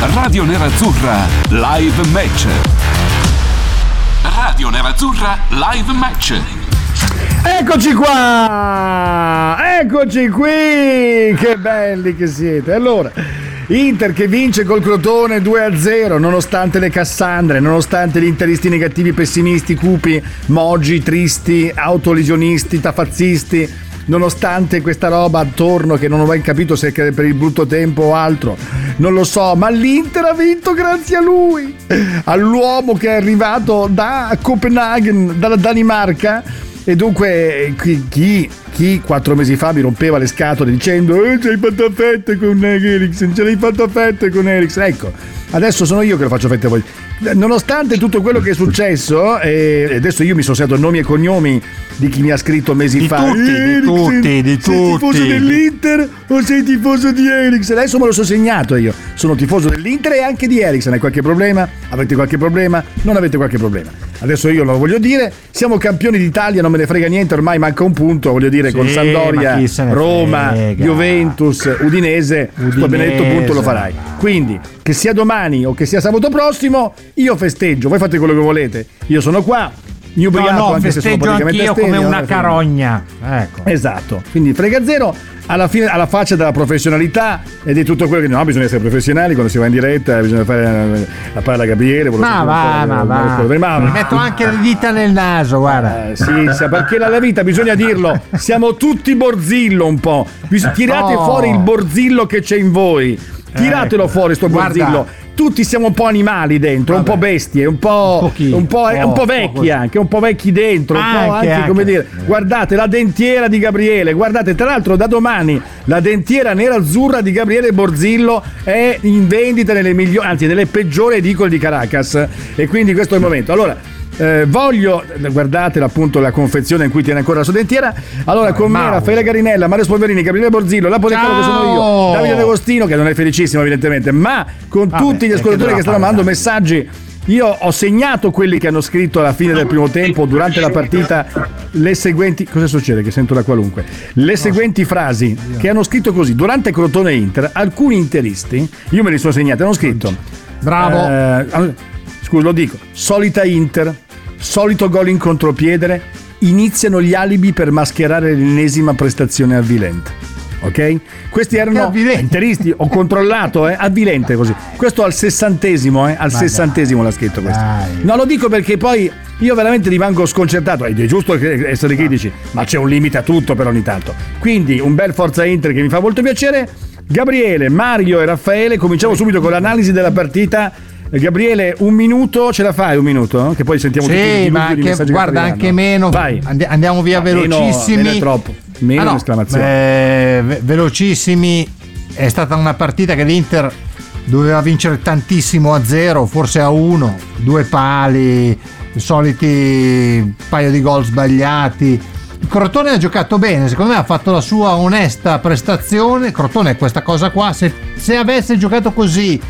Radio Nerazzurra Live Match. Radio Nerazzurra Live Match. Eccoci qua! Eccoci qui! Che belli che siete! Allora, Inter che vince col Crotone 2-0, nonostante le Cassandre, nonostante gli interisti negativi, pessimisti, cupi, mogi, tristi, autolesionisti, tafazzisti nonostante questa roba attorno che non ho mai capito se è per il brutto tempo o altro, non lo so, ma l'Inter ha vinto grazie a lui, all'uomo che è arrivato da Copenaghen, dalla Danimarca. E dunque chi, chi, chi, quattro mesi fa mi rompeva le scatole dicendo eh, ci hai fatto a fette con Eriksen, ce l'hai fatto a fette con Eriksen, ecco, adesso sono io che lo faccio fette a voi nonostante tutto quello che è successo, e adesso io mi sono segnato nomi e cognomi di chi mi ha scritto mesi di fa. Tutti, di tutti, di tutti. Sei tifoso dell'Inter o sei tifoso di Eriksen? Adesso me lo sono segnato io. Sono tifoso dell'Inter e anche di Eriksen. Hai qualche problema? Avete qualche problema? Non avete qualche problema. Adesso io lo voglio dire, siamo campioni d'Italia, non me ne frega niente, ormai manca un punto, voglio dire, sì, con Sandoria, Roma, frega. Juventus, Udinese, Udinese, questo benedetto punto lo farai. Quindi, che sia domani o che sia sabato prossimo, io festeggio, voi fate quello che volete. Io sono qua, mi ubriaco no, no, anche se sono praticamente anch'io come una carogna. Ecco. Esatto, quindi frega zero alla, fine, alla faccia della professionalità e di tutto quello che no, bisogna essere professionali quando si va in diretta, bisogna fare la palla a Gabriele. Ma va, ma va. Mi metto anche le dita nel naso, guarda. Eh, sì, sì, perché la vita bisogna dirlo, siamo tutti borzillo un po'. Tirate oh. fuori il borzillo che c'è in voi. Tiratelo ecco. fuori sto borzillo tutti siamo un po' animali dentro, Vabbè. un po' bestie, un po', un, un, po', un po vecchi anche, un po' vecchi dentro, un anche, po' anche, anche, come dire, guardate la dentiera di Gabriele, guardate tra l'altro da domani la dentiera nera-azzurra di Gabriele Borzillo è in vendita nelle migliori, anzi nelle peggiori edicole di Caracas e quindi questo è il momento. Allora, eh, voglio, guardate appunto la confezione in cui tiene ancora la sua dentiera. Allora, con me, Raffaele Garinella, Mario Spolverini, Gabriele Borzillo, la Podecaro che sono io, Davide D'Agostino, che non è felicissimo evidentemente, ma con Vabbè, tutti gli ascoltatori che, che stanno mandando messaggi. Io ho segnato quelli che hanno scritto alla fine del primo tempo, durante la partita, le seguenti. Cosa succede? Che sento da qualunque. Le seguenti frasi che hanno scritto così: durante Crotone Inter, alcuni interisti, io me li sono segnati, hanno scritto. Bravo. Eh, scusa, lo dico. Solita Inter, solito gol in contropiede, iniziano gli alibi per mascherare l'ennesima prestazione avvilente. Ok? Questi erano interisti, ho controllato, eh, avvilente così. Questo al sessantesimo, eh, al Vai sessantesimo l'ha scritto questo. Dai. No, lo dico perché poi io veramente rimango sconcertato. Ed è giusto essere critici, ma c'è un limite a tutto per ogni tanto. Quindi un bel Forza Inter che mi fa molto piacere. Gabriele, Mario e Raffaele, cominciamo subito con l'analisi della partita Gabriele, un minuto ce la fai? Un minuto? Che poi sentiamo sì, tutti i ma anche, guarda, anche meno. Vai. andiamo via velocissimi. Meno, meno troppo. Meno ah, no, esclamazione. Eh, velocissimi. È stata una partita che l'Inter doveva vincere tantissimo a zero, forse a uno, due pali, i soliti paio di gol sbagliati. Il Crotone ha giocato bene, secondo me ha fatto la sua onesta prestazione. Crotone è questa cosa qua, se, se avesse giocato così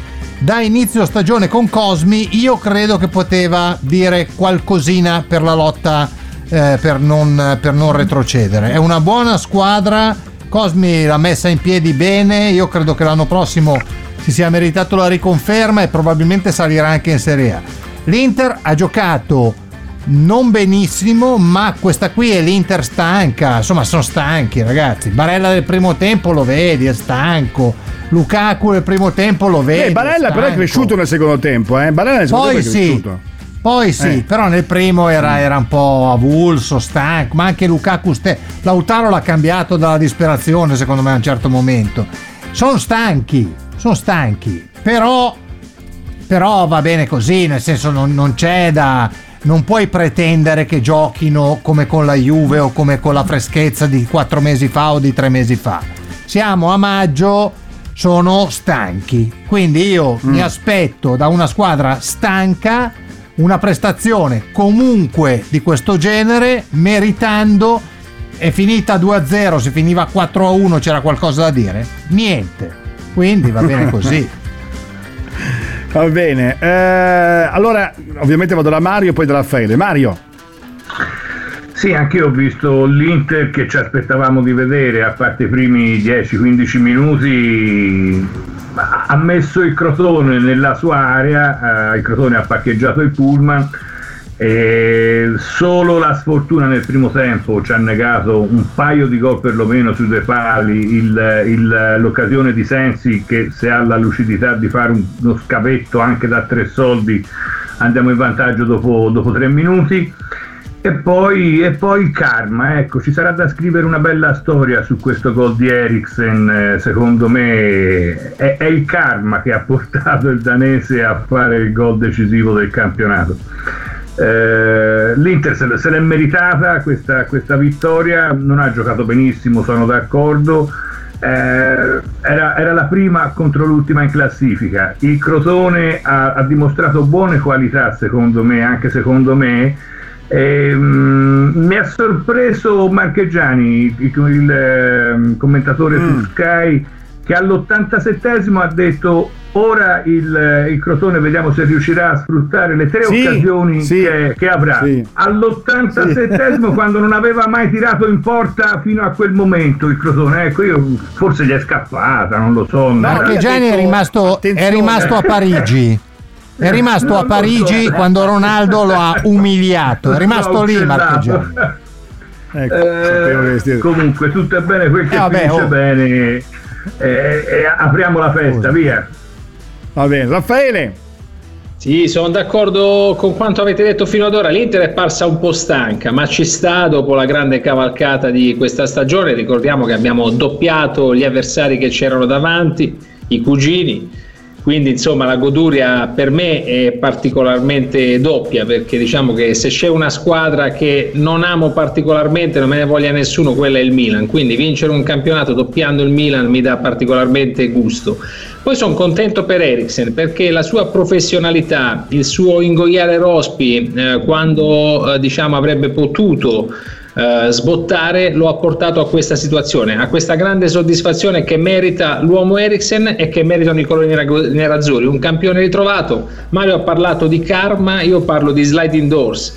da inizio stagione con Cosmi, io credo che poteva dire qualcosina per la lotta eh, per, non, per non retrocedere. È una buona squadra, Cosmi l'ha messa in piedi bene, io credo che l'anno prossimo si sia meritato la riconferma e probabilmente salirà anche in Serie A. L'Inter ha giocato non benissimo, ma questa qui è l'Inter stanca, insomma sono stanchi ragazzi. Barella del primo tempo lo vedi, è stanco. Lukaku nel primo tempo lo vede. Eh, Barella però è cresciuto nel secondo tempo, eh? Barella nel secondo Poi tempo è cresciuto. Sì. Poi sì, eh. però nel primo era, era, un po' avulso, stanco, ma anche Lukaku ste- Lautaro l'ha cambiato dalla disperazione secondo me a un certo momento. Sono stanchi, sono stanchi, però, però va bene così, nel senso non, non c'è da... Non puoi pretendere che giochino come con la Juve o come con la freschezza di quattro mesi fa o di tre mesi fa. Siamo a maggio, sono stanchi. Quindi io mm. mi aspetto da una squadra stanca una prestazione comunque di questo genere, meritando. È finita 2-0, se finiva 4-1 c'era qualcosa da dire? Niente. Quindi va bene così. Va bene. Eh, allora, ovviamente vado da Mario, poi da Raffaele. Mario. Sì, anche io ho visto l'Inter che ci aspettavamo di vedere, a parte i primi 10-15 minuti, ha messo il Crotone nella sua area, eh, il Crotone ha parcheggiato il pullman, e solo la sfortuna nel primo tempo ci ha negato un paio di gol perlomeno sui due pali, il, il, l'occasione di Sensi che se ha la lucidità di fare uno scavetto anche da tre soldi andiamo in vantaggio dopo, dopo tre minuti e poi, e poi, il karma, ecco, ci sarà da scrivere una bella storia su questo gol di Eriksen, eh, secondo me è, è, il karma che ha portato il danese a fare il gol decisivo del campionato. Eh, L'Inter se, se, l'è meritata questa, questa, vittoria, non ha giocato benissimo, sono d'accordo. Eh, era, era, la prima contro l'ultima in classifica. Il Crotone ha, ha dimostrato buone qualità, secondo me, anche secondo me eh, mi ha sorpreso Marcheggiani, il, il eh, commentatore mm. su Sky, che all'87 ha detto ora il, il, Crotone vediamo se riuscirà a sfruttare le tre sì, occasioni sì, che, che, avrà. Sì. All'87 quando non aveva mai tirato in porta fino a quel momento il Crotone, ecco io forse gli è scappata, non lo so. Marcheggiani è rimasto, è rimasto a Parigi. È rimasto a Parigi so. quando Ronaldo lo ha umiliato. È rimasto lì Marchegiani. Ecco, eh, comunque tutto è bene quel che eh, vabbè, finisce oh. bene e, e apriamo la festa, via. Va bene, Raffaele. Sì, sono d'accordo con quanto avete detto fino ad ora. L'Inter è parsa un po' stanca, ma ci sta dopo la grande cavalcata di questa stagione. Ricordiamo che abbiamo doppiato gli avversari che c'erano davanti, i cugini quindi insomma la goduria per me è particolarmente doppia perché diciamo che se c'è una squadra che non amo particolarmente non me ne voglia nessuno quella è il Milan. Quindi vincere un campionato doppiando il Milan mi dà particolarmente gusto. Poi sono contento per Eriksen perché la sua professionalità il suo ingoiare Rospi eh, quando eh, diciamo avrebbe potuto eh, sbottare lo ha portato a questa situazione, a questa grande soddisfazione che merita l'uomo Eriksen e che meritano i colori nerazzurri. Un campione ritrovato. Mario ha parlato di karma, io parlo di sliding doors.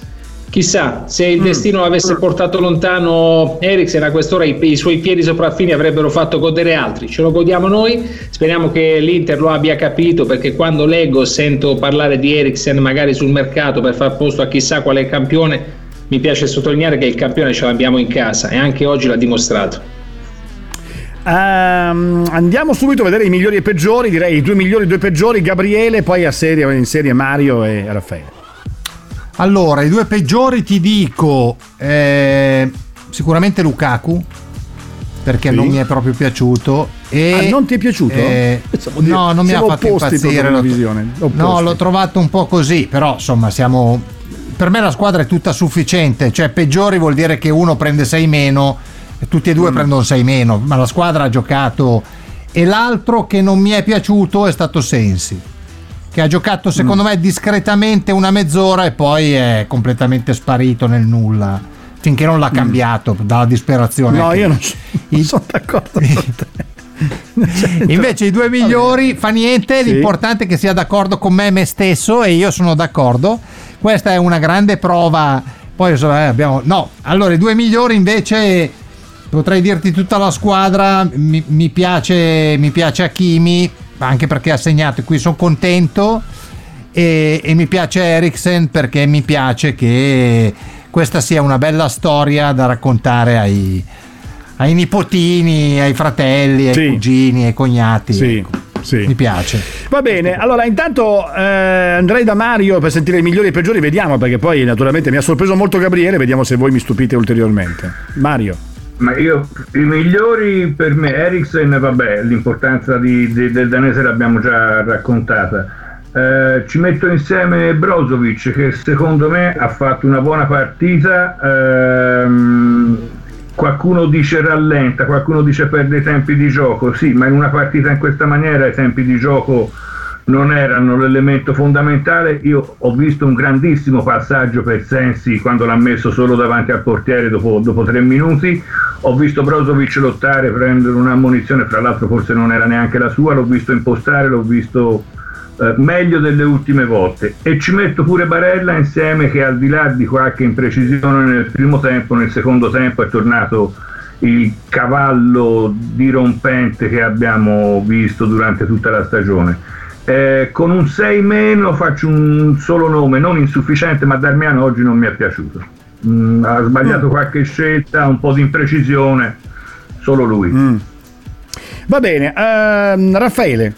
Chissà se il mm. destino avesse portato lontano Eriksen a quest'ora i, i, suoi piedi sopraffini avrebbero fatto godere altri. Ce lo godiamo noi. Speriamo che l'Inter lo abbia capito perché quando leggo sento parlare di Eriksen magari sul mercato per far posto a chissà quale campione mi piace sottolineare che il campione ce l'abbiamo in casa e anche oggi l'ha dimostrato. Um, andiamo subito a vedere i migliori e i peggiori, direi i due migliori e i due peggiori, Gabriele, poi a serie, in serie Mario e Raffaele. Allora, i due peggiori ti dico eh, sicuramente Lukaku perché sì. non mi è proprio piaciuto e ah, non ti è piaciuto? Eh, no, non mi ha fatto impazzire. L'ho, no, l'ho trovato un po' così, però insomma siamo per me la squadra è tutta sufficiente, cioè peggiori vuol dire che uno prende 6 meno, e tutti e due mm. prendono 6 meno, ma la squadra ha giocato e l'altro che non mi è piaciuto è stato Sensi che ha giocato secondo mm. me discretamente una mezz'ora e poi è completamente sparito nel nulla finché non l'ha mm. cambiato mm. dalla disperazione. No, io non, sono, non sono d'accordo con te. Invece i due migliori fa niente, sì. l'importante è che sia d'accordo con me me stesso e io sono d'accordo questa è una grande prova. Poi eh, abbiamo. No, allora i due migliori invece potrei dirti tutta la squadra. Mi, mi piace, mi piace Hakimi, anche perché ha segnato, qui sono contento. E, e mi piace Eriksen perché mi piace che questa sia una bella storia da raccontare ai, ai nipotini, ai fratelli, ai sì. cugini, ai cognati. Sì. Ecco sì. mi piace. Va bene, allora intanto eh, andrei da Mario per sentire i migliori e i peggiori, vediamo perché poi naturalmente mi ha sorpreso molto Gabriele, vediamo se voi mi stupite ulteriormente. Mario. Ma io, i migliori per me, Eriksen, vabbè, l'importanza di, di, del danese l'abbiamo già raccontata. Eh, ci metto insieme Brozovic che secondo me ha fatto una buona partita. Ehm, qualcuno dice rallenta, qualcuno dice perde i tempi di gioco, sì, ma in una partita in questa maniera i tempi di gioco non erano l'elemento fondamentale. Io ho visto un grandissimo passaggio per Sensi quando l'ha messo solo davanti al portiere dopo, dopo tre minuti. Ho visto Brozovic lottare, prendere una munizione, fra l'altro forse non era neanche la sua, l'ho visto impostare, l'ho visto eh, meglio delle ultime volte. E ci metto pure Barella insieme che al di là di qualche imprecisione nel primo tempo, nel secondo tempo è tornato il cavallo dirompente che abbiamo visto durante tutta la stagione eh, con un 6 meno faccio un solo nome, non insufficiente, ma Darmiano oggi non mi è piaciuto. Mm, ha sbagliato mm. qualche scelta, un po' di imprecisione, solo lui. Mm. Va bene, uh, Raffaele.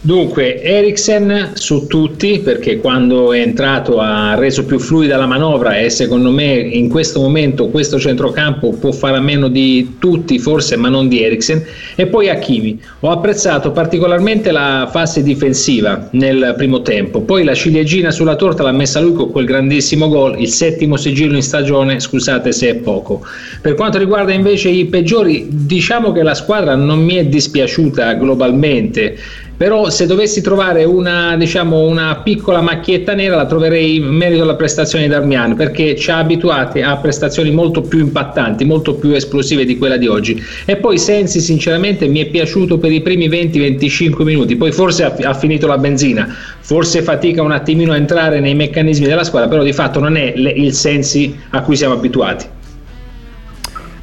Dunque, Eriksen su tutti perché quando è entrato ha reso più fluida la manovra e secondo me in questo momento questo centrocampo può fare a meno di tutti forse ma non di Eriksen e poi Hakimi. Ho apprezzato particolarmente la fase difensiva nel primo tempo, poi la ciliegina sulla torta l'ha messa lui con quel grandissimo gol, il settimo sigillo in stagione, scusate se è poco. Per quanto riguarda invece i peggiori, diciamo che la squadra non mi è dispiaciuta globalmente però se dovessi trovare una, diciamo, una piccola macchietta nera la troverei in merito alla prestazione di Darmian perché ci ha abituati a prestazioni molto più impattanti, molto più esplosive di quella di oggi. E poi Sensi sinceramente mi è piaciuto per i primi 20-25 minuti. Poi forse ha, ha finito la benzina. Forse fatica un attimino a entrare nei meccanismi della squadra però di fatto non è le, il Sensi a cui siamo abituati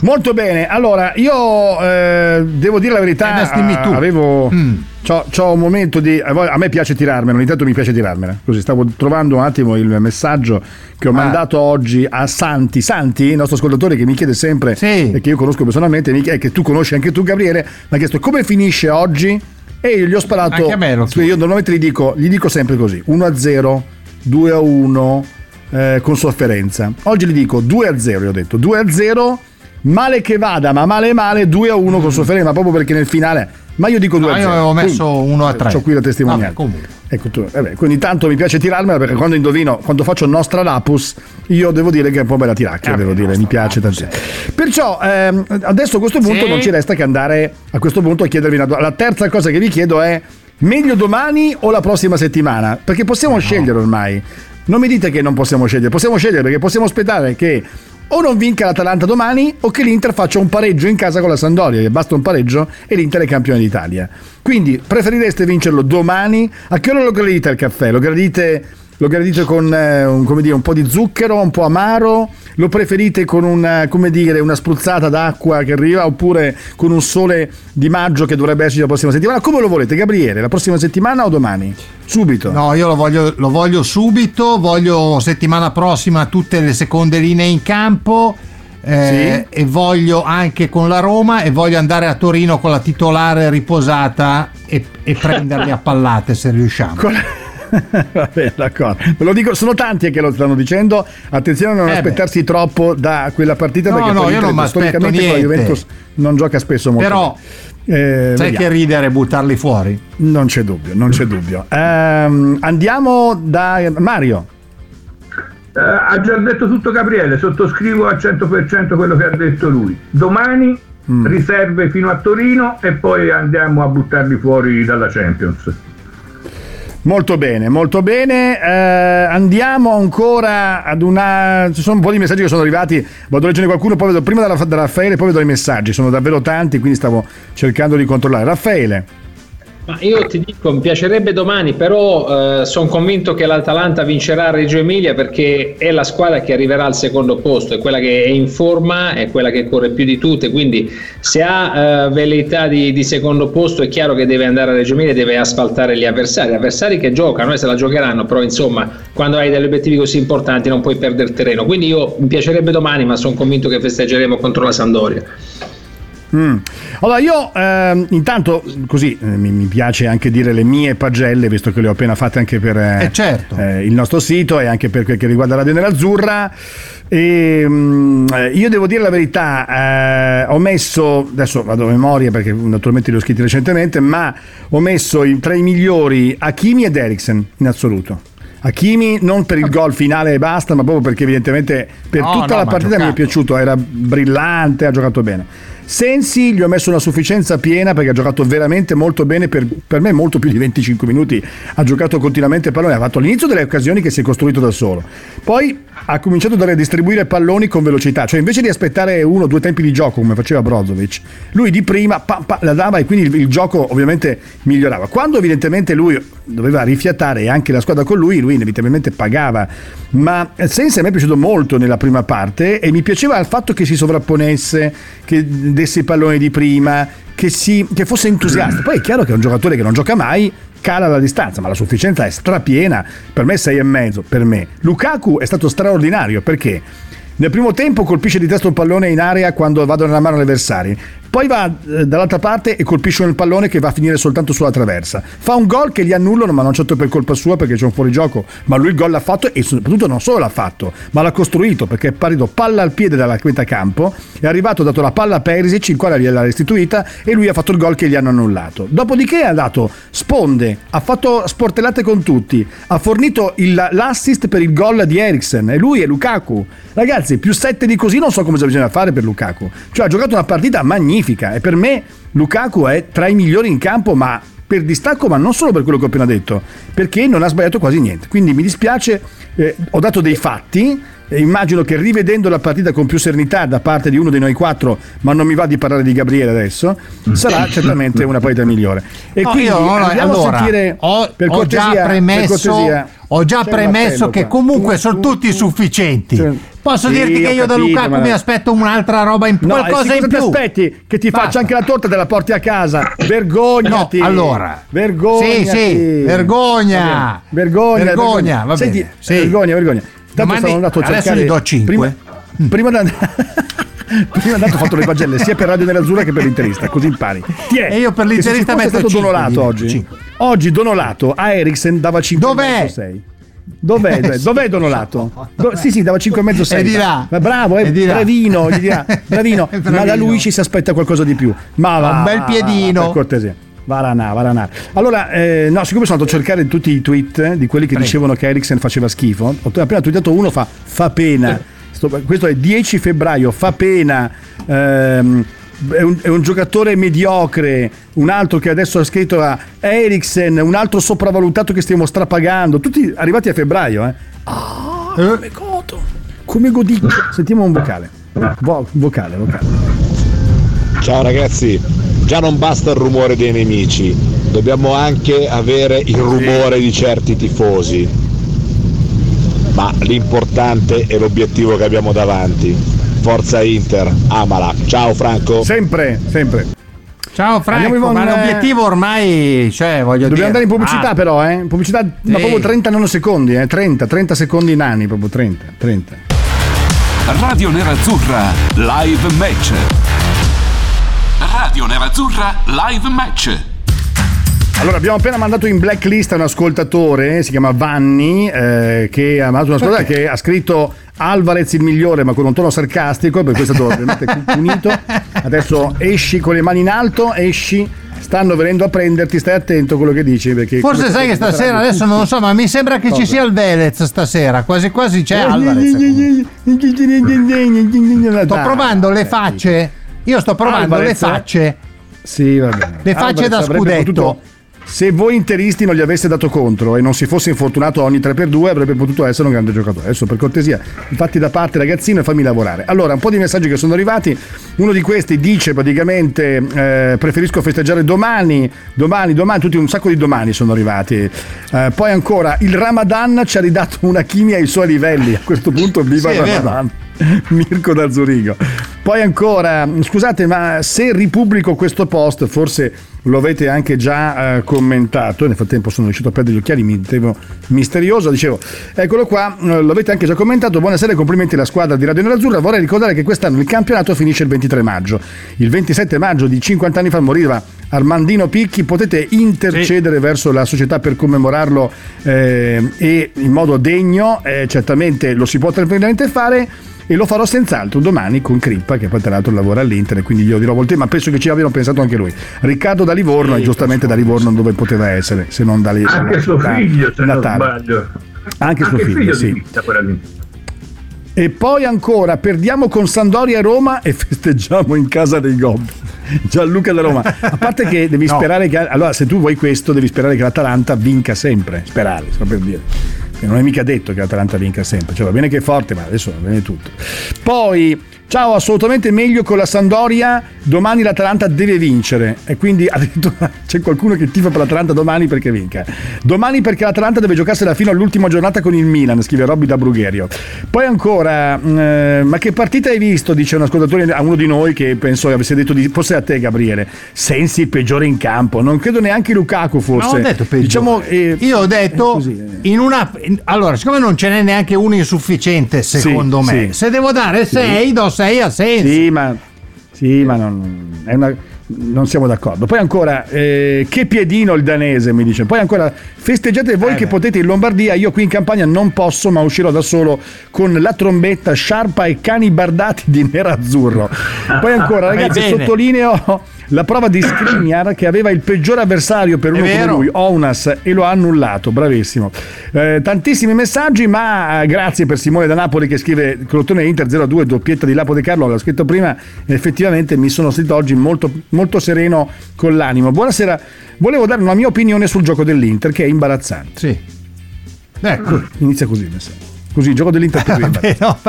Molto bene, allora io eh, devo dire la verità, eh, avevo... Mm C'ho, c'ho, un momento di. A me piace tirarmela, ogni tanto mi piace tirarmela. Così stavo trovando un attimo il messaggio che ho ah. mandato oggi a Santi. Santi, il nostro ascoltatore che mi chiede sempre, sì. e che io conosco personalmente, e che tu conosci anche tu, Gabriele, mi ha chiesto come finisce oggi. E io gli ho sparato. Anche a me lo so. Io normalmente gli dico, gli dico sempre così: 1-0, 2-1, eh, con sofferenza. Oggi gli dico 2-0, gli ho detto 2-0 male che vada, ma male male 2 a 1 con sofferenza, ma proprio perché nel finale ma io dico 2 no, a 0. Io avevo messo 1 a 3. Ho qui la testimonianza. Vabbè, ecco tu, vabbè, quindi tanto mi piace tirarmela perché quando indovino, quando faccio nostra lapus, io devo dire che è un po' bella tiracchia, eh, devo dire, mi piace tanto. Perciò ehm, adesso a questo punto sì. non ci resta che andare a questo punto a chiedervi una La terza cosa che vi chiedo è meglio domani o la prossima settimana? Perché possiamo no. scegliere ormai. Non mi dite che non possiamo scegliere, possiamo scegliere perché possiamo aspettare che o non vinca l'Atalanta domani o che l'Inter faccia un pareggio in casa con la Sandoria, che basta un pareggio e l'Inter è campione d'Italia. Quindi preferireste vincerlo domani? A che ora lo gradite il caffè? Lo gradite lo gradite con eh, un, dire, un, po' di zucchero, un po' amaro? Lo preferite con una, dire, una spruzzata d'acqua che arriva oppure con un sole di maggio che dovrebbe esserci la prossima settimana? Come lo volete, Gabriele? La prossima settimana o domani? Subito. No, io lo voglio, lo voglio subito, voglio settimana prossima tutte le seconde linee in campo. Eh, sì. e voglio anche con la Roma e voglio andare a Torino con la titolare riposata e, e prenderli a pallate se riusciamo. Con Va bene, d'accordo. Me lo dico, sono tanti che lo stanno dicendo. Attenzione a non eh aspettarsi beh. troppo da quella partita no, perché no, io non storicamente la Juventus non gioca spesso molto. Però eh, sai che ridere e buttarli fuori? Non c'è dubbio, non c'è dubbio. Eh, andiamo da Mario. Uh, ha già detto tutto Gabriele, sottoscrivo al 100% quello che ha detto lui. Domani mm. riserve fino a Torino e poi andiamo a buttarli fuori dalla Champions. Molto bene, molto bene. Eh, andiamo ancora ad una. Ci sono un po' di messaggi che sono arrivati. Vado a leggere qualcuno, poi vedo prima da, Raffaele, poi vedo i messaggi. Sono davvero tanti, quindi stavo cercando di controllare. Raffaele. Ma io ti dico, mi piacerebbe domani, però eh, sono convinto che l'Atalanta vincerà a Reggio Emilia perché è la squadra che arriverà al secondo posto, è quella che è in forma, è quella che corre più di tutte, quindi se ha eh, velleità di, di, secondo posto è chiaro che deve andare a Reggio Emilia e deve asfaltare gli avversari, avversari che giocano e se la giocheranno, però insomma quando hai degli obiettivi così importanti non puoi perdere terreno, quindi io mi piacerebbe domani, ma sono convinto che festeggeremo contro la Sandoria. Mm. Allora io eh, intanto così eh, mi, mi, piace anche dire le mie pagelle visto che le ho appena fatte anche per eh, eh certo. Eh, il nostro sito e anche per quel che riguarda Radio Nerazzurra e, um, io devo dire la verità, ho messo, adesso vado a memoria perché naturalmente li ho scritti recentemente, ma ho messo i, tra i migliori Hakimi ed Eriksen in assoluto. Hakimi non per il gol finale e basta, ma proprio perché evidentemente per No, tutta no, la partita mi è piaciuto, era brillante, ha giocato bene. Sensi gli ho messo una sufficienza piena perché ha giocato veramente molto bene, per, per me molto più di 25 minuti, ha giocato continuamente pallone, ha fatto all'inizio delle occasioni che si è costruito da solo, poi ha cominciato a distribuire palloni con velocità, cioè invece di aspettare uno o due tempi di gioco come faceva Brozovic, lui di prima pa, pa, la dava e quindi il, il gioco ovviamente migliorava. Quando evidentemente lui doveva rifiatare anche la squadra con lui, lui inevitabilmente pagava, ma Sensi a me è piaciuto molto nella prima parte e mi piaceva il fatto che si sovrapponesse, che desse i palloni di prima, che, si, che fosse entusiasta. Poi è chiaro che è un giocatore che non gioca mai, cala la distanza, ma la sufficienza è strapiena. Per me 6 e mezzo, per me. Lukaku è stato straordinario perché nel primo tempo colpisce di testa un pallone in area quando vado nella mano agli avversari. Poi va eh, dall'altra parte e colpisce un pallone che va a finire soltanto sulla traversa. Fa un gol che gli annullano, ma non certo per colpa sua perché c'è un fuorigioco. Ma lui il gol l'ha fatto e soprattutto non solo l'ha fatto, ma l'ha costruito perché è partito palla al piede dalla metà campo, è arrivato, ha dato la palla a Perisic, il quale gliel'ha restituita e lui ha fatto il gol che gli hanno annullato. Dopodiché ha dato sponde, ha fatto sportellate con tutti, ha fornito il- l'assist per il gol di Eriksen e lui è Lukaku. Ragazzi, più 7 di così non so come bisogna fare per Lukaku. Cioè ha giocato una partita magnifica e per me Lukaku è tra i migliori in campo, ma per distacco, ma non solo per quello che ho appena detto, perché non ha sbagliato quasi niente. Quindi mi dispiace, eh, ho dato dei fatti. e immagino che rivedendo la partita con più serenità da parte di uno di noi quattro, ma non mi va di parlare di Gabriele adesso, sarà certamente una partita migliore. E No, quindi io, allora, a sentire ho, per ho cortesia, già per premesso. Ho già C'è premesso che qua. comunque sono tu- tutti tu- sufficienti. Cioè, Posso sì, dirti che io da capito, Lukaku ma- mi aspetto un'altra roba in No, qualcosa in cosa ti più. aspetti che ti Basta. faccia anche la torta e te la porti a casa? Vergognati. No, allora. vergognati. Sì, sì, vergogna. Bene. Vergogna, Vergogna, va Senti, bene, sì. vergogna, vergogna. Tanto Domani- sono andato a adesso cercare gli do cinque. Prima, prima di andare Prima di andare ho fatto le pagelle sia per Radio Nerazzurra che per l'interista, così impari. Ti è, E io per l'interista metto stato Donolato oggi. cinque. Oggi Donolato a Eriksen dava 5 Dov'è? 6. Dov'è? Dov'è, dov'è Donolato? Do- sì, sì, dava 5,5 6. E di là. Ma bravo, eh, E di là. bravino, gli dirà, bravino, ma da Bravino. lui ci si aspetta qualcosa di più. Ma va, Un bel va, piedino. va, per cortesia. Varana, Varana. Allora, eh, no, siccome sono andato a cercare tutti i tweet eh, di quelli che dicevano che Eriksen faceva schifo, ho appena twittato uno fa fa pena. Sto- questo è 10 febbraio, fa pena. ehm, è un, è un giocatore mediocre, un altro che adesso ha scritto a Eriksen, un altro sopravvalutato che stiamo strapagando, tutti arrivati a febbraio, eh. Ah, come godo, come godicchio. Sentiamo un vocale. Vo- vocale, vocale. Ciao ragazzi, già non basta il rumore dei nemici, dobbiamo anche avere il rumore di certi tifosi. Ma l'importante è l'obiettivo che abbiamo davanti. Forza Inter, amala. Ciao Franco. Sempre, sempre. Ciao Franco, in- ma l'obiettivo ormai, cioè, voglio Dobbiamo dire... andare in pubblicità Ah, però, eh? Pubblicità, ma Sì. proprio 30 nanosecondi, eh? 30, 30 secondi nani, proprio 30, 30. Radio Nerazzurra Live Match. Radio Nerazzurra Live Match. Allora, abbiamo appena mandato in blacklist un ascoltatore, si chiama Vanni, eh, che ha mandato un ascoltatore che ha scritto Alvarez il migliore, ma con un tono sarcastico, per questo è stato ovviamente punito. Adesso esci con le mani in alto, esci, stanno venendo a prenderti, stai attento a quello che dici. Perché Forse sai che stasera, adesso non lo so, ma mi sembra che ci sia il Velez stasera, quasi quasi c'è Alvarez. Sto provando le facce, io sto provando Alvarez, le facce. Sì, va bene. Le facce da avrebbe scudetto. Se voi interisti non gli aveste dato contro e non si fosse infortunato ogni 3x2 avrebbe potuto essere un grande giocatore. Adesso per cortesia, fatti da parte ragazzino e fammi lavorare. Allora, un po' di messaggi che sono arrivati. Uno di questi dice praticamente eh, preferisco festeggiare domani, domani, domani, tutti un sacco di domani sono arrivati. Eh, poi ancora il Ramadan ci ha ridato una chimia ai suoi livelli. A questo punto viva Sì, il. Ramadan. Mirko da Zurigo. Poi ancora, scusate, ma se ripubblico questo post, forse lo avete anche già eh, commentato. Nel frattempo sono riuscito a perdere gli occhiali, mi devo misterioso. Dicevo, eccolo qua, eh, lo avete anche già commentato. Buonasera e complimenti alla squadra di Radio Nerazzurra. Vorrei ricordare che quest'anno il campionato finisce il 23 maggio. Il 27 maggio di 50 anni fa moriva Armandino Picchi. Potete intercedere verso la società per commemorarlo eh, e in modo degno. Eh, certamente lo si può tranquillamente fare e lo farò senz'altro domani con Crippa che poi tra l'altro lavora all'Inter quindi glielo dirò volte ma penso che ci abbiano pensato anche lui Riccardo da Livorno e giustamente da Livorno dove poteva essere se non da lì Anche suo figlio, se non sbaglio. Anche suo il figlio, figlio sì. E poi ancora perdiamo con Sandoria e Roma e festeggiamo in casa dei Gobbi. Gianluca da Roma. A parte che devi No. sperare che. Allora, se tu vuoi questo, devi sperare che l'Atalanta vinca sempre. Sperare, sto per dire. Non è mica detto che l'Atalanta vinca sempre. Cioè, va bene che è forte, ma adesso va bene tutto. Poi. Ciao, assolutamente meglio con la Sandoria. Domani l'Atalanta deve vincere. E quindi addirittura c'è qualcuno che tifa per l'Atalanta domani perché vinca. Domani perché l'Atalanta deve giocarsela fino all'ultima giornata con il Milan, scrive Robby da Brugherio. Poi ancora, mh, eh, ma che partita hai visto? Dice un ascoltatore a uno di noi che penso che avesse detto di. Forse a te, Gabriele. Sensi il peggiore in campo. Non credo neanche Lukaku, forse. ho detto peggio. Diciamo, eh, Io ho detto eh, così, eh. in una in- allora, siccome non ce n'è neanche uno insufficiente, secondo Sì, me, sì. se devo dare 6, do 6 a Sensi. Sì, ma, sì, ma non, una- non siamo d'accordo. Poi ancora, eh, che piedino il danese, mi dice. Poi ancora, festeggiate voi Eh che beh. potete in Lombardia. Io qui in campagna non posso, ma uscirò da solo con la trombetta, sciarpa e cani bardati di nerazzurro. Poi ancora, ragazzi, sottolineo la prova di Skriniar che aveva il peggiore avversario per uno come lui, Ounas, e lo ha annullato. Bravissimo. Eh, tantissimi messaggi, ma eh, grazie per Simone da Napoli che scrive Crotone Inter 0-2, doppietta di Lapo De Carlo. L'ho scritto prima, effettivamente mi sono sentito oggi molto, molto sereno con l'animo. Buonasera, volevo dare una mia opinione sul gioco dell'Inter che è imbarazzante. Sì. Ecco. Inizia così, il messaggio. Così, il gioco dell'Inter è così, Vabbè, no,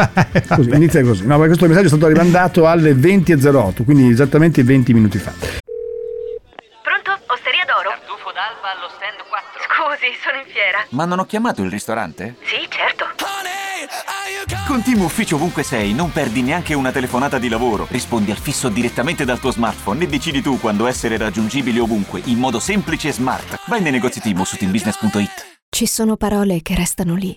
Così, inizia così. No, ma questo messaggio è stato rimandato alle 20.08, quindi esattamente 20 minuti fa. Pronto? Osteria d'oro? Tartufo d'alba allo stand 4. Scusi, sono in fiera. Ma non ho chiamato il ristorante? Sì, certo. Con Team Ufficio ovunque sei, non perdi neanche una telefonata di lavoro. Rispondi al fisso direttamente dal tuo smartphone e decidi tu quando essere raggiungibile ovunque, in modo semplice e smart. Vai nei negozi Team su teambusiness.it. Ci sono parole che restano lì,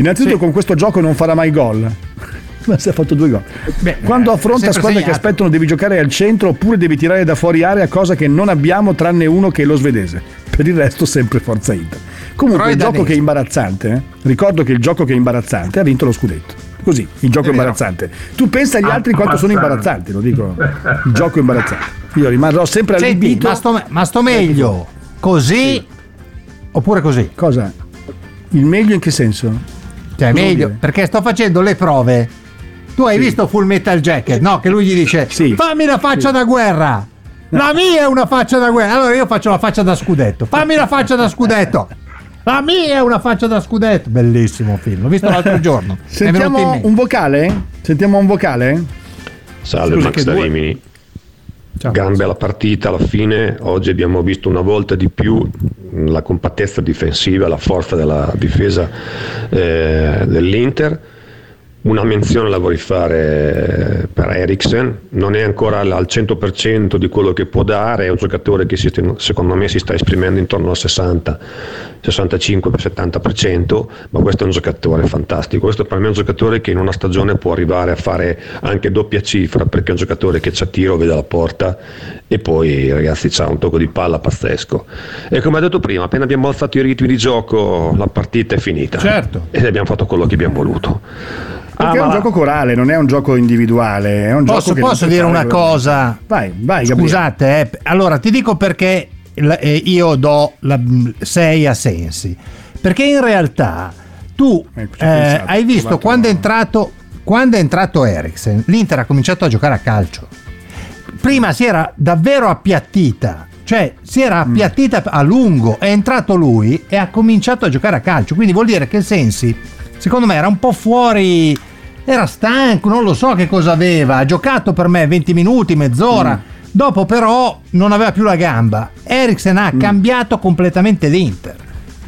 Innanzitutto con questo gioco non farà mai gol. Ma si è fatto due gol. Beh, Quando eh, affronta squadre che segnato. aspettano devi giocare al centro oppure devi tirare da fuori area, cosa che non abbiamo tranne uno che è lo svedese. Per il resto sempre forza Inter. Comunque Però il gioco danese. che è imbarazzante, eh? ricordo che il gioco che è imbarazzante ha vinto lo scudetto. Così, il gioco È vero. imbarazzante. Tu pensa agli altri quanto sono imbarazzanti, lo dico. Il gioco è imbarazzante. Io rimarrò sempre allibito. ma sto, ma sto meglio così oppure così? Cosa? Il meglio in che senso? Cioè, meglio, perché sto facendo le prove. Tu hai visto Full Metal Jacket? No, che lui gli dice: Sì. Fammi la faccia da guerra. La mia è una faccia da guerra. Allora io faccio la faccia da scudetto. Fammi la faccia da scudetto. La mia è una faccia da scudetto. Bellissimo film. L'ho visto l'altro giorno. Sentiamo un vocale? Sentiamo un vocale? Salve Scusa, Max da due- Rimini. Ciao. Gambe alla partita alla fine, oggi abbiamo visto una volta di più la compattezza difensiva, la forza della difesa eh, dell'Inter. Una menzione la vorrei fare per Eriksen, non è ancora al al 100% di quello che può dare, è un giocatore che si secondo me si sta esprimendo intorno al 60, 65-70%, ma questo è un giocatore fantastico, questo per me è un giocatore che in una stagione può arrivare a fare anche doppia cifra perché è un giocatore che c'ha tiro, vede la porta e poi ragazzi c'ha un tocco di palla pazzesco. E come ho detto prima, appena abbiamo alzato i ritmi di gioco la partita è finita Certo. ed abbiamo fatto quello che abbiamo voluto. Perché Ah, è un gioco corale, non è un gioco individuale. È un Posso, gioco che posso dire una cosa? Vai, vai, Gabriele. Scusate, eh. allora ti dico perché eh, io do 6 a Sensi. Perché in realtà tu Eh, eh, pensato, hai visto quando è entrato quando è entrato Eriksen, l'Inter ha cominciato a giocare a calcio. Prima si era davvero appiattita, cioè si era Mm. appiattita a lungo, è entrato lui e ha cominciato a giocare a calcio. Quindi vuol dire che Sensi, secondo me, era un po' fuori, era stanco, non lo so che cosa aveva. Ha giocato per me 20 minuti, mezz'ora. Mm. Dopo però non aveva più la gamba. Eriksen ha cambiato completamente l'Inter.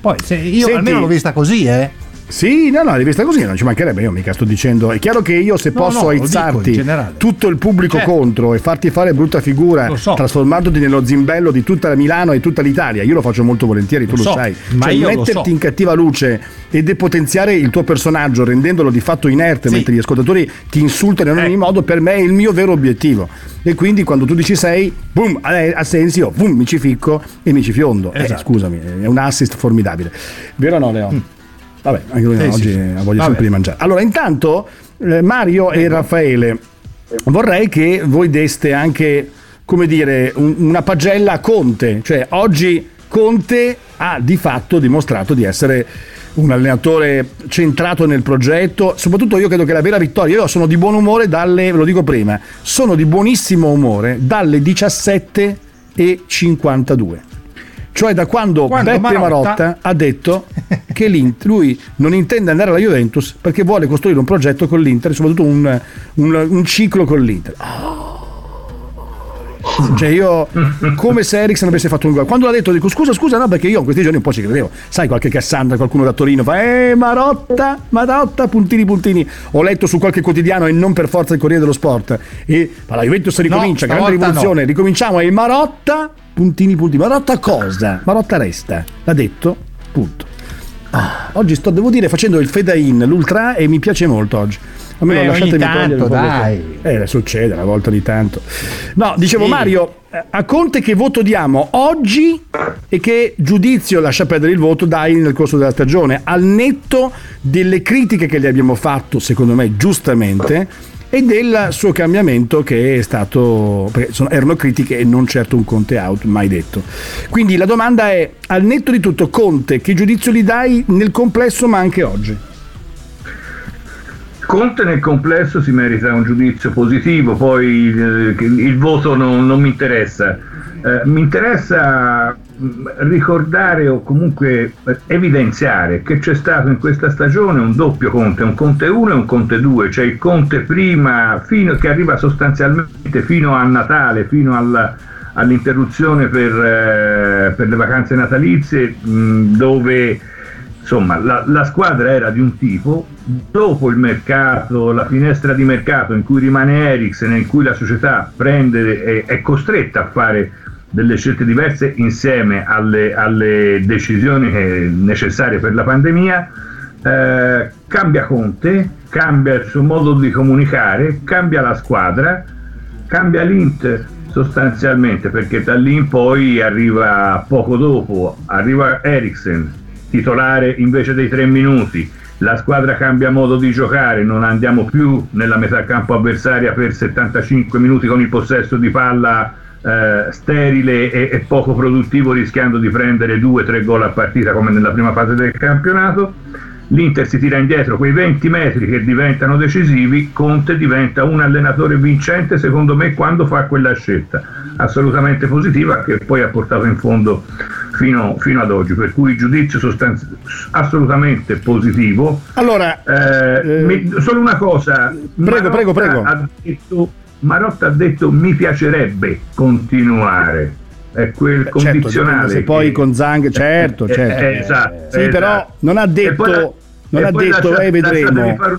Poi se io Senti- almeno l'ho vista così, eh. Sì, no, no, devi stare così, non ci mancherebbe, io mica sto dicendo. È chiaro che io se No, posso no, lo aizzarti tutto il pubblico Certo. contro e farti fare brutta figura, Lo so. trasformandoti nello zimbello di tutta la Milano e tutta l'Italia, io lo faccio molto volentieri, tu Lo lo, so, sai. ma Cioè, io lo metterti so. in cattiva luce e depotenziare il tuo personaggio rendendolo di fatto inerte Sì. mentre gli ascoltatori ti insultano in ogni Eh. modo, per me è il mio vero obiettivo. E quindi quando tu dici sei, boom, a Asensio, boom, mi ci ficco e mi ci fiondo. Eh, Esatto. scusami, è un assist formidabile. Vero o no, Leo? Vabbè, anche lui. Sì, oggi sì, ha voglia Vabbè. sempre di mangiare. Allora, intanto eh, Mario e Raffaele, vorrei che voi deste anche, come dire, un- una pagella a Conte. Cioè, oggi Conte ha di fatto dimostrato di essere un allenatore centrato nel progetto. Soprattutto io credo che la vera vittoria, io sono di buon umore dalle, ve lo dico prima, sono di buonissimo umore dalle 17 e 52. Cioè da quando, Quando Beppe Marotta- Marotta ha detto che lui non intende andare alla Juventus perché vuole costruire un progetto con l'Inter, soprattutto un, un- un ciclo con l'Inter. Cioè io come se Eriksen avesse fatto un gol. Quando l'ha detto dico scusa scusa no perché io in questi giorni un po' ci credevo. Sai qualche Cassandra, qualcuno da Torino fa eh Marotta, Marotta, puntini puntini. Ho letto su qualche quotidiano e non per forza il Corriere dello Sport. E ma la Juventus ricomincia, grande stavolta rivoluzione, ricominciamo e Marotta, puntini puntini. Marotta cosa? Marotta resta. L'ha detto, punto. Ah, oggi sto, devo dire, facendo il fade in, l'ultra e mi piace molto oggi. A me Beh, lasciatemi tanto, dai. Eh, succede una volta di tanto. No, dicevo Sì. Mario, eh, a Conte che voto diamo oggi e che giudizio lascia perdere il voto dai nel corso della stagione, al netto delle critiche che gli abbiamo fatto, secondo me giustamente, e del suo cambiamento che è stato, sono- erano critiche e non certo un Conte out, mai detto. Quindi la domanda è, al netto di tutto, Conte, che giudizio gli dai nel complesso ma anche oggi? Conte nel complesso si merita un giudizio positivo, poi eh, il voto non, non mi interessa. Eh, mi interessa ricordare o comunque evidenziare che c'è stato in questa stagione un doppio Conte, un Conte 1 e un Conte 2, cioè il Conte prima, fino, che arriva sostanzialmente fino a Natale, fino alla- all'interruzione per, eh, per le vacanze natalizie, mh, dove insomma la, la squadra era di un tipo, dopo il mercato, la finestra di mercato in cui rimane Eriksen, in cui la società prende, è, è costretta a fare delle scelte diverse insieme alle, alle decisioni che- necessarie per la pandemia, eh, cambia Conte, cambia il suo modo di comunicare, cambia la squadra, cambia l'Inter sostanzialmente perché da lì in poi arriva poco dopo, arriva Eriksen, titolare invece dei tre minuti, la squadra cambia modo di giocare, non andiamo più nella metà campo avversaria per 75 minuti con il possesso di palla eh, sterile e, e poco produttivo rischiando di prendere due o tre gol a partita come nella prima fase del campionato. L'Inter si tira indietro quei 20 metri che diventano decisivi, Conte diventa un allenatore vincente secondo me quando fa quella scelta assolutamente positiva che poi ha portato in fondo fino, fino ad oggi, per cui giudizio sostanzi- assolutamente positivo. Allora, Eh, mi- solo una cosa, Prego, prego, prego. Ha detto, Marotta ha detto mi piacerebbe continuare, è quel Certo, dipende condizionale. se poi che- con Zang, certo, Eh, certo. eh, esatto, Sì, esatto. però non ha detto, poi la- non ha detto, lasciate- eh, vedremo. un-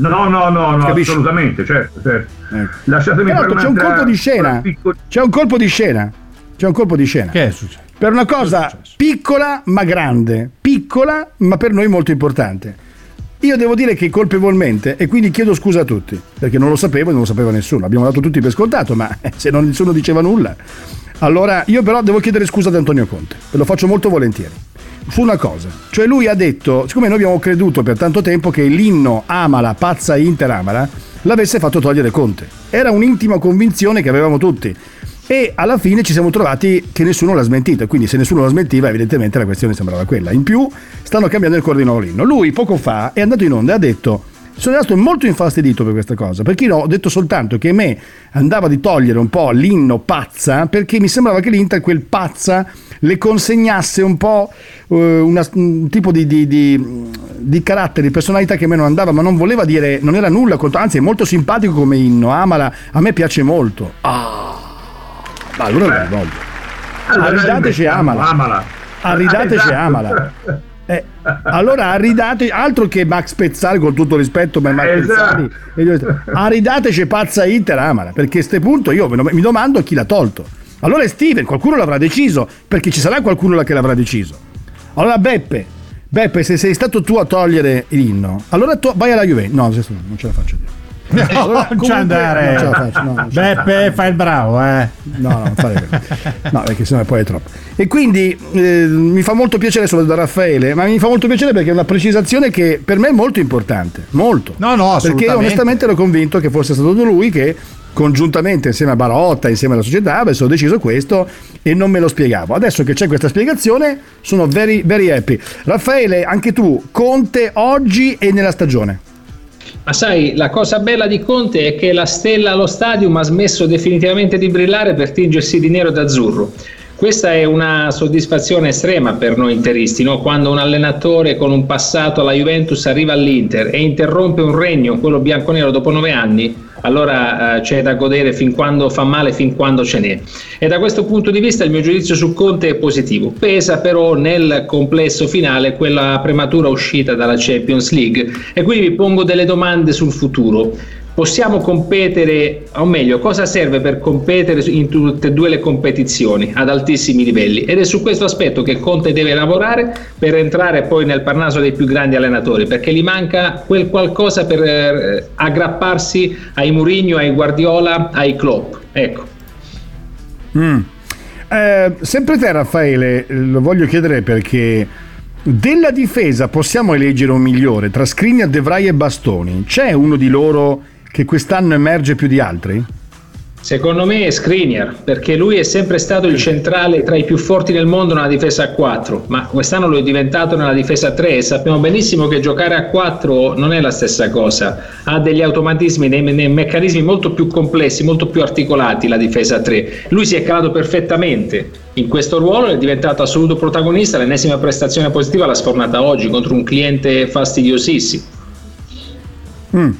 No, no, no, no Capisci? assolutamente, certo, certo. Ecco. Lasciatemi fare c'è un colpo di scena. una piccola- C'è un colpo di scena. C'è un colpo di scena. Che è successo? Per una cosa piccola ma grande, piccola ma per noi molto importante. Io devo dire che colpevolmente, e quindi chiedo scusa a tutti, perché non lo sapevo e non lo sapeva nessuno, abbiamo dato tutti per scontato, ma se non nessuno diceva nulla. Allora io però devo chiedere scusa ad Antonio Conte, e lo faccio molto volentieri. Su una cosa, cioè lui ha detto, siccome noi abbiamo creduto per tanto tempo che l'inno Amala, pazza Inter Amala, l'avesse fatto togliere Conte. Era un'intima convinzione che avevamo tutti. E alla fine ci siamo trovati che nessuno l'ha smentito, quindi se nessuno la smentiva, evidentemente la questione sembrava quella. In più, stanno cambiando il coordinatore l'inno. Lui poco fa è andato in onda e ha detto: Sono rimasto molto infastidito per questa cosa, perché io ho detto soltanto che a me andava di togliere un po' l'inno pazza, perché mi sembrava che l'Inter quel pazza le consegnasse un po' eh, una- un tipo di, di, di, di carattere, di personalità che a me non andava, ma non voleva dire, non era nulla anzi è molto simpatico come inno, amala, a me piace molto. Ah, ma allora non la voglio. Arridateci Amala. Amala. Arridateci. Amala. Eh, allora ridate, altro che Max Pezzali, con tutto rispetto per Max Esatto. Pezzali, aridateci pazza Inter Amala, perché a ste punto io mi domando chi l'ha tolto. Allora è Steven, qualcuno l'avrà deciso, perché ci sarà qualcuno che l'avrà deciso. Allora Beppe, Beppe, se sei stato tu a togliere l'inno, allora tu vai alla Juventus. No, non ce la faccio dire. No, Allora, non ci andare. non ce la faccio, no, non Beppe, fai il bravo, eh. No, no, non fare no, perché sennò poi è troppo. E quindi eh, mi fa molto piacere solo da Raffaele, ma mi fa molto piacere perché è una precisazione che per me è molto importante, molto. No, no, Perché onestamente ero convinto che fosse stato lui che congiuntamente insieme a Barotta, insieme alla società, avessero deciso questo e non me lo spiegavo. Adesso che c'è questa spiegazione sono very, very happy. Raffaele, anche tu, Conte oggi e nella stagione. Ma sai, la cosa bella di Conte è che la stella allo stadium ha smesso definitivamente di brillare per tingersi di nero ed azzurro. Questa è una soddisfazione estrema per noi interisti, no? quando un allenatore con un passato alla Juventus arriva all'Inter e interrompe un regno, quello bianconero, dopo nove anni, allora eh, c'è da godere fin quando fa male, fin quando ce n'è. E da questo punto di vista il mio giudizio su Conte è positivo. Pesa però nel complesso finale quella prematura uscita dalla Champions League e quindi mi pongo delle domande sul futuro. Possiamo competere, o meglio, cosa serve per competere in tutte e due le competizioni ad altissimi livelli? Ed è su questo aspetto che Conte deve lavorare per entrare poi nel parnaso dei più grandi allenatori, perché gli manca quel qualcosa per eh, aggrapparsi ai Mourinho, ai Guardiola, ai Klopp. Ecco. Mm. Eh, sempre te Raffaele, lo voglio chiedere perché della difesa possiamo eleggere un migliore tra Skriniar, De Vrij e Bastoni. C'è uno di loro che quest'anno emerge più di altri? Secondo me è Skriniar, perché lui è sempre stato il centrale tra i più forti del mondo nella difesa a 4, ma quest'anno lo è diventato nella difesa a 3 e sappiamo benissimo che giocare a 4 non è la stessa cosa, ha degli automatismi, dei, dei meccanismi molto più complessi, molto più articolati la difesa a 3. Lui si è calato perfettamente in questo ruolo, è diventato assoluto protagonista, l'ennesima prestazione positiva l'ha sfornata oggi contro un cliente fastidiosissimo. Mm.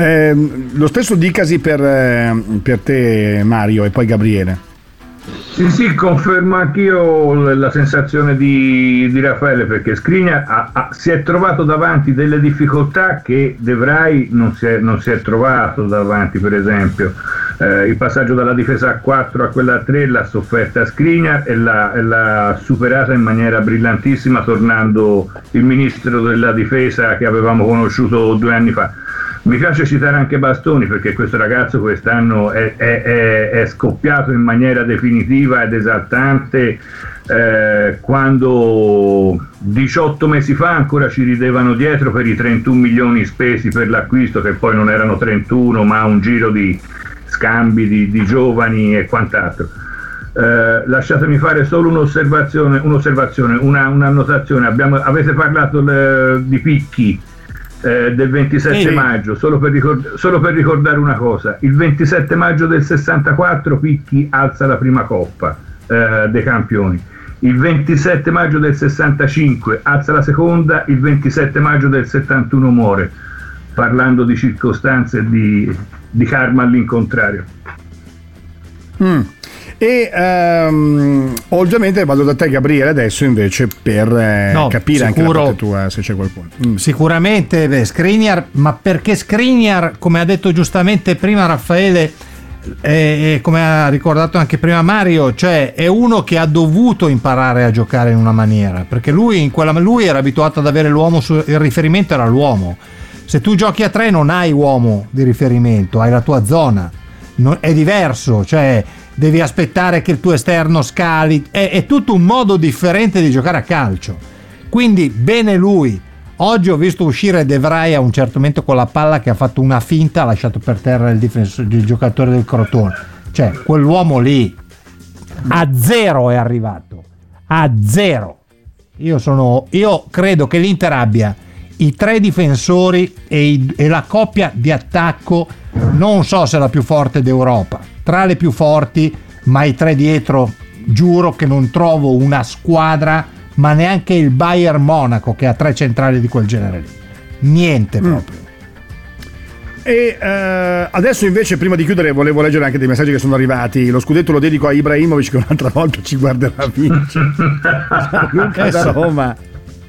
Eh, lo stesso dicasi per, eh, per te Mario e poi Gabriele. Sì, sì, confermo anch'io la sensazione di, di Raffaele perché ha- si è trovato davanti delle difficoltà che De Vrij non si è, non si è trovato davanti, per esempio. Eh, il passaggio dalla difesa a 4 a quella a 3 l'ha sofferta Skriniar e l'ha, e l'ha superata in maniera brillantissima tornando il ministro della difesa che avevamo conosciuto due anni fa. Mi piace citare anche Bastoni perché questo ragazzo quest'anno è, è- è- scoppiato in maniera definitiva ed esaltante eh, quando 18 mesi fa ancora ci ridevano dietro per i 31 milioni spesi per l'acquisto che poi non erano 31 ma un giro di scambi di, di giovani e quant'altro. Eh, lasciatemi fare solo un'osservazione, un'osservazione una, un'annotazione. Abbiamo- avete parlato le- di picchi eh, del 27 Sì. maggio, solo per, ricord- solo per ricordare una cosa, il 27 maggio del 64 Picchi alza la prima coppa eh, dei campioni, il 27 maggio del 65 alza la seconda, il 27 maggio del 71 muore, parlando di circostanze di, di karma all'incontrario. Mm. E ehm, ovviamente vado da te Gabriele adesso invece per eh, No, capire anche sicuro. la parte tua se c'è qualcuno. Mm. Sicuramente beh, Skriniar, ma perché Skriniar, come ha detto giustamente prima Raffaele, e e come ha ricordato anche prima Mario, cioè è uno che ha dovuto imparare a giocare in una maniera, perché lui, in quella, lui era abituato ad avere l'uomo, su, il riferimento era l'uomo. Se tu giochi a tre non hai uomo di riferimento, hai la tua zona, Non- è diverso, cioè devi aspettare che il tuo esterno scali, è, è tutto un modo differente di giocare a calcio. Quindi bene lui. Oggi ho visto uscire De Vrij a un certo momento con la palla che ha fatto una finta, ha lasciato per terra il, difensore, il giocatore del Crotone. Cioè, quell'uomo lì a zero è arrivato. A zero. Io, sono, io credo che l'Inter abbia i tre difensori e, i- e la coppia di attacco, non so se la più forte d'Europa, tra le più forti, ma i tre dietro, giuro che non trovo una squadra, ma neanche il Bayern Monaco che ha tre centrali di quel genere lì. Niente proprio. E eh, adesso invece prima di chiudere volevo leggere anche dei messaggi che sono arrivati. Lo scudetto lo dedico a Ibrahimovic che un'altra volta ci guarderà vincere. Luca da. Roma.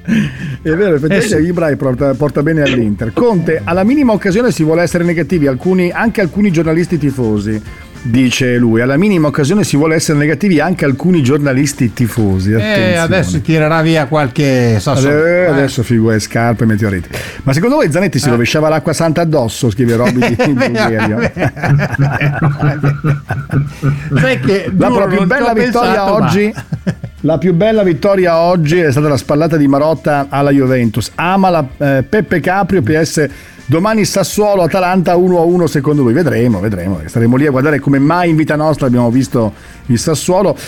È vero, effettivamente Eh sì. Ibra porta, porta bene all'Inter. Conte, alla minima occasione si vuole essere negativi, alcuni- anche alcuni giornalisti tifosi, dice lui. Alla minima occasione si vuole essere negativi anche alcuni giornalisti tifosi. E Attenzione. Eh, adesso tirerà via qualche sassolino. Eh, Eh. adesso figue, scarpe, meteoriti. Ma secondo voi Zanetti si rovesciava l'acqua santa addosso? Scrive Robby di. Sai che La ci bella vittoria pensato, ma- oggi. La più bella vittoria oggi è stata la spallata di Marotta alla Juventus. Ama la eh, Peppe Caprio PS. Domani Sassuolo Atalanta 1-1 secondo lui. Vedremo, vedremo. Staremo lì a guardare come mai in vita nostra abbiamo visto il Sassuolo.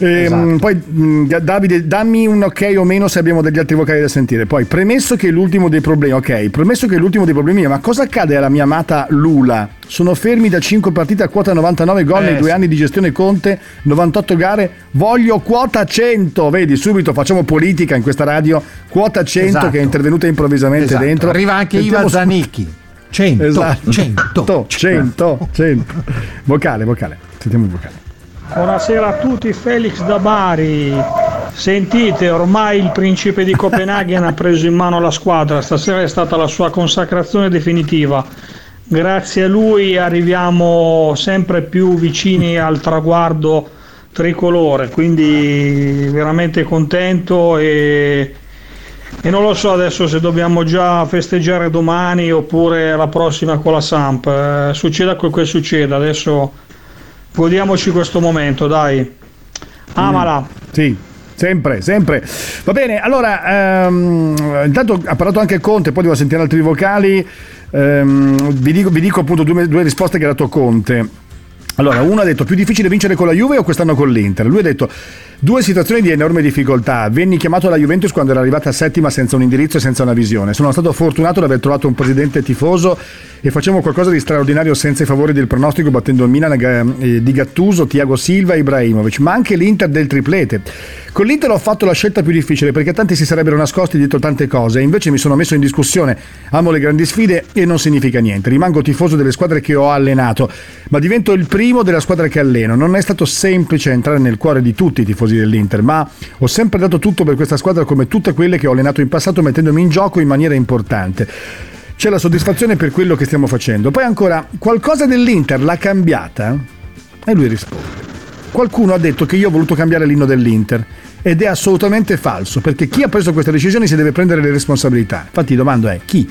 Ehm, Esatto. Poi mh, Davide, dammi un ok o meno se abbiamo degli altri vocali da sentire. Poi, premesso che l'ultimo dei problemi, ok, premesso che l'ultimo dei problemi, ma cosa accade alla mia amata Lula? Sono fermi da 5 partite a quota 99 gol Eh, nei due sì. anni di gestione Conte, 98 gare, voglio quota 100. Vedi, subito facciamo politica in questa radio. Quota 100 Esatto. che è intervenuta improvvisamente Esatto. dentro. Arriva anche Sentiamo Iva su- Zanicchi. 100, Esatto. 100, 100, 100. Vocale, vocale. Sentiamo il vocale. Buonasera a tutti, Felix da Bari. Sentite, ormai il principe di Copenaghen ha preso in mano la squadra, stasera è stata la sua consacrazione definitiva. Grazie a lui arriviamo sempre più vicini al traguardo tricolore, quindi veramente contento e, e non lo so adesso se dobbiamo già festeggiare domani oppure la prossima con la Samp. Eh, succeda quel che succeda, adesso godiamoci questo momento, dai. Amala. Sì, sempre, sempre. Va bene, allora, ehm, intanto ha parlato anche Conte, poi devo sentire altri vocali. Ehm, vi, dico, vi dico appunto due, due risposte che ha dato Conte. Allora, uno ha detto più difficile vincere con la Juve o quest'anno con l'Inter? Lui ha detto due situazioni di enorme difficoltà. Venni chiamato alla Juventus quando era arrivata settima senza un indirizzo e senza una visione. Sono stato fortunato ad aver trovato un presidente tifoso e facciamo qualcosa di straordinario senza i favori del pronostico battendo il Milan eh, di Gattuso, Tiago Silva e Ibrahimovic, ma anche l'Inter del triplete. Con l'Inter ho fatto la scelta più difficile perché tanti si sarebbero nascosti dietro tante cose e invece mi sono messo in discussione. Amo le grandi sfide e non significa niente. Rimango tifoso delle squadre che ho allenato, ma divento il primo della squadra che alleno. Non è stato semplice entrare nel cuore di tutti i tifosi dell'Inter, ma ho sempre dato tutto per questa squadra come tutte quelle che ho allenato in passato mettendomi in gioco in maniera importante. C'è la soddisfazione per quello che stiamo facendo. Poi ancora, qualcosa dell'Inter l'ha cambiata? E lui risponde. Qualcuno ha detto che io ho voluto cambiare l'inno dell'Inter ed è assolutamente falso perché chi ha preso queste decisioni si deve prendere le responsabilità. Infatti domando è chi?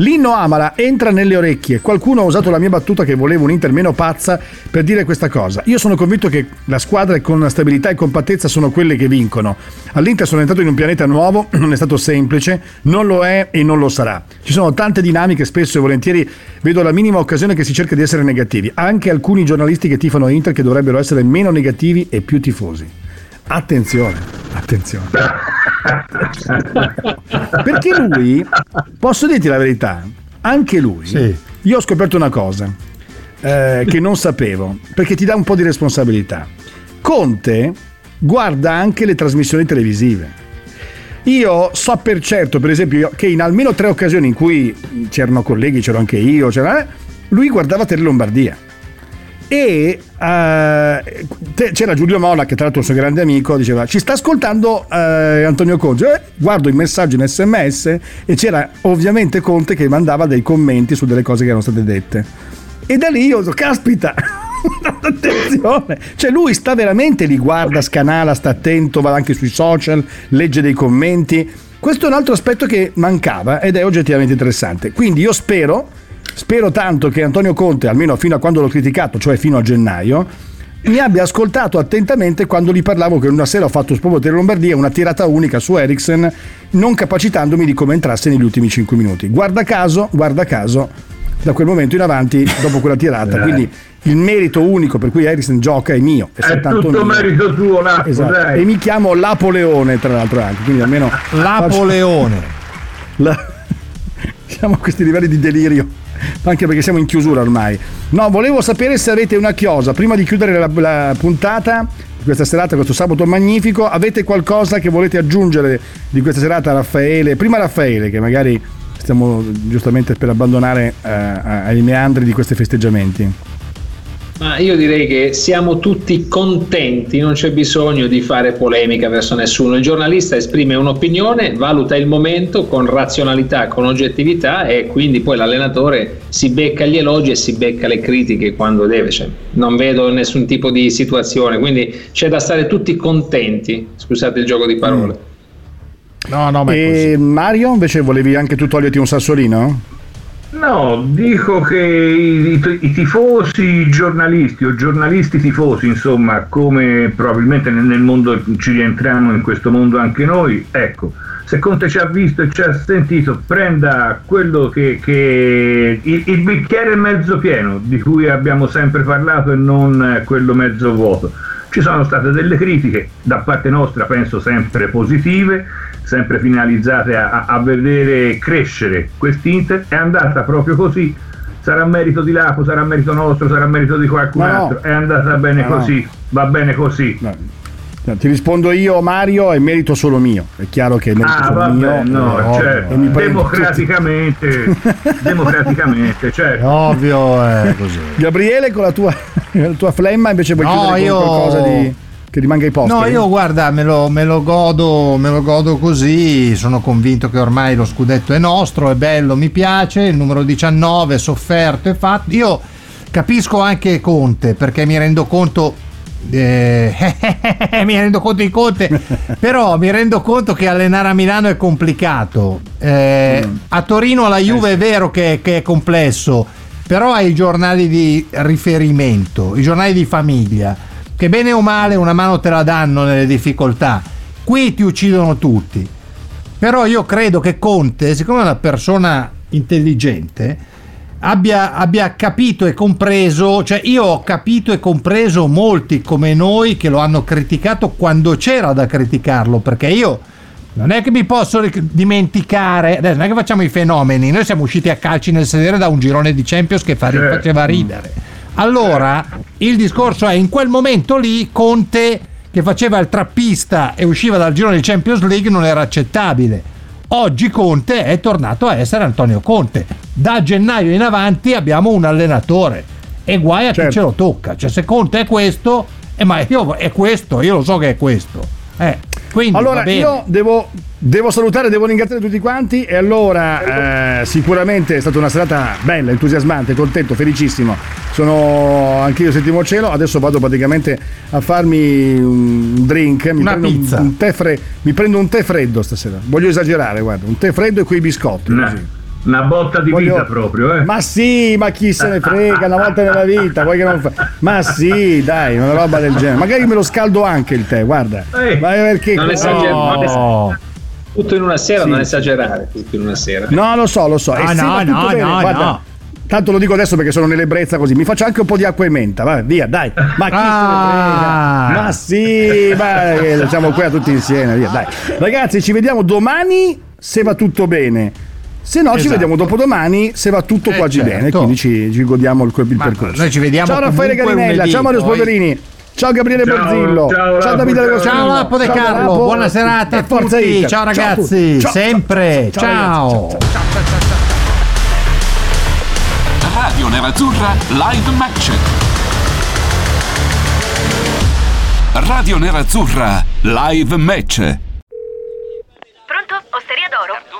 L'inno Amala entra nelle orecchie. Qualcuno ha usato la mia battuta che volevo un Inter meno pazza per dire questa cosa. Io sono convinto che la squadra con stabilità e compattezza sono quelle che vincono. All'Inter sono entrato in un pianeta nuovo, non è stato semplice, non lo è e non lo sarà. Ci sono tante dinamiche, spesso e volentieri vedo la minima occasione che si cerca di essere negativi. Anche alcuni giornalisti che tifano Inter che dovrebbero essere meno negativi e più tifosi. Attenzione, attenzione. Perché lui, posso dirti la verità, anche lui, io ho scoperto una cosa eh, che non sapevo, perché ti dà un po' di responsabilità. Conte guarda anche le trasmissioni televisive. Io so per certo, per esempio, che in almeno tre occasioni in cui c'erano colleghi, c'ero anche io, eh, lui guardava Tele Lombardia. E eh, c'era Giulio Mola, che tra l'altro è un suo grande amico, diceva: Ci sta ascoltando eh, Antonio Conte. Eh, guardo il messaggio in sms e c'era ovviamente Conte che mandava dei commenti su delle cose che erano state dette. E da lì io ho Caspita! Attenzione, cioè lui sta veramente lì, guarda, scanala, sta attento, va anche sui social, legge dei commenti. Questo è un altro aspetto che mancava ed è oggettivamente interessante. Quindi io spero, spero tanto che Antonio Conte, almeno fino a quando l'ho criticato, cioè fino a gennaio, mi abbia ascoltato attentamente quando gli parlavo che una sera ho fatto proprio Tele Lombardia una tirata unica su Ericsson, non capacitandomi di come entrasse negli ultimi 5 minuti. Guarda caso, guarda caso, da quel momento in avanti, dopo quella tirata, Dai. quindi il merito unico per cui Ericsson gioca è mio. È, È tutto mio. merito tuo, Lapo, Esatto. E mi chiamo Lapoleone, tra l'altro, anche. Quindi almeno. Lapoleone. La- Siamo a questi livelli di delirio. Anche perché siamo in chiusura ormai. No, volevo sapere se avete una chiosa. Prima di chiudere la, la puntata questa serata, questo sabato magnifico, avete qualcosa che volete aggiungere di questa serata, Raffaele? Prima Raffaele, che magari stiamo giustamente per abbandonare eh, ai meandri di questi festeggiamenti. Ma io direi che siamo tutti contenti, non c'è bisogno di fare polemica verso nessuno. Il giornalista esprime un'opinione, valuta il momento con razionalità, con oggettività e quindi poi l'allenatore si becca gli elogi e si becca le critiche quando deve. Cioè, non vedo nessun tipo di situazione, quindi c'è da stare tutti contenti. Scusate il gioco di parole. No, no, ma e Mario, invece volevi anche tu toglierti un sassolino? No, dico che i, i, tifosi i giornalisti o giornalisti tifosi, insomma, come probabilmente nel, nel, mondo ci rientriamo in questo mondo anche noi, ecco, se Conte ci ha visto e ci ha sentito, prenda quello che, che il, il bicchiere mezzo pieno di cui abbiamo sempre parlato e non quello mezzo vuoto. Ci sono state delle critiche da parte nostra, penso sempre positive, sempre finalizzate a, a vedere crescere quest'Inter, è andata proprio così. Sarà merito di Lapo, sarà merito nostro, sarà merito di qualcun no, altro. È andata bene no, così, va bene così. Ti rispondo io, Mario, è merito solo mio. È chiaro che è merito ah, solo vabbè, mio. No, no, certo. democraticamente, democraticamente, certo. ovvio, è così. Gabriele, con la tua, la tua flemma, invece vuoi no, chiudere io... qualcosa di che rimanga ai posti. No, io guarda, me lo, me lo, godo, me lo godo così, sono convinto che ormai lo scudetto è nostro, è bello, mi piace, il numero 19 sofferto e fatto. Io capisco anche Conte perché mi rendo conto eh, mi rendo conto di Conte, però mi rendo conto che allenare a Milano è complicato. Eh, mm. A Torino la Juve è vero che, che, è complesso, però hai i giornali di riferimento, i giornali di famiglia che bene o male una mano te la danno nelle difficoltà. Qui ti uccidono tutti. Però io credo che Conte, siccome è una persona intelligente, abbia, abbia capito e compreso, cioè io ho capito e compreso molti come noi che lo hanno criticato quando c'era da criticarlo, perché io non è che mi posso dimenticare, adesso non è che facciamo i fenomeni, noi siamo usciti a calci nel sedere da un girone di Champions che certo. faceva ridere allora il discorso è in quel momento lì Conte che faceva il trappista e usciva dal giro di Champions League non era accettabile. Oggi Conte è tornato a essere Antonio Conte. Da gennaio in avanti abbiamo un allenatore e guai a certo. chi ce lo tocca. Cioè se Conte è questo, eh, ma io, è questo, io lo so che è questo. Eh, quindi, allora io devo Devo salutare, devo ringraziare tutti quanti e allora eh, sicuramente è stata una serata bella, entusiasmante, contento, felicissimo. Sono anche io settimo cielo, adesso vado praticamente a farmi un drink, mi, una prendo pizza. Un, un tè fre- mi prendo un tè freddo stasera. Voglio esagerare, guarda, un tè freddo e quei biscotti. No. Così. Una botta di Voglio... vita proprio, eh? Ma sì, ma chi se ne frega, una volta nella vita, vuoi che non fa... Ma sì, dai, una roba del genere. Magari me lo scaldo anche il tè, guarda. Eh, ma perché? Non esagerare. No. Tutto in una sera, sì. non esagerare, tutto in una sera. No, lo so, lo so. No, no, no, bene. no, Guarda, no. Tanto lo dico adesso perché sono nell'ebbrezza così. Mi faccio anche un po' di acqua e menta. Vai, via, dai. Ma chi ah. se ne frega? Ma sì, ma siamo qui tutti insieme. Via, dai. Ragazzi, ci vediamo domani se va tutto bene. Se no, esatto. ci vediamo dopodomani se va tutto eh, quasi certo. bene. Quindi ci, ci godiamo il, il percorso. Noi ci vediamo. Ciao Raffaele Garinella, ciao Mario poi... Spoderini. Ciao Gabriele ciao, Borzillo. Ciao, ciao Davide Ciao, ciao Lappo De Carlo. Buona serata a tutti. Ciao ragazzi. Ciao, Sempre. Ciao. Radio Nerazzurra Live Match. Radio Nerazzurra Live Match. Pronto? Osteria d'oro?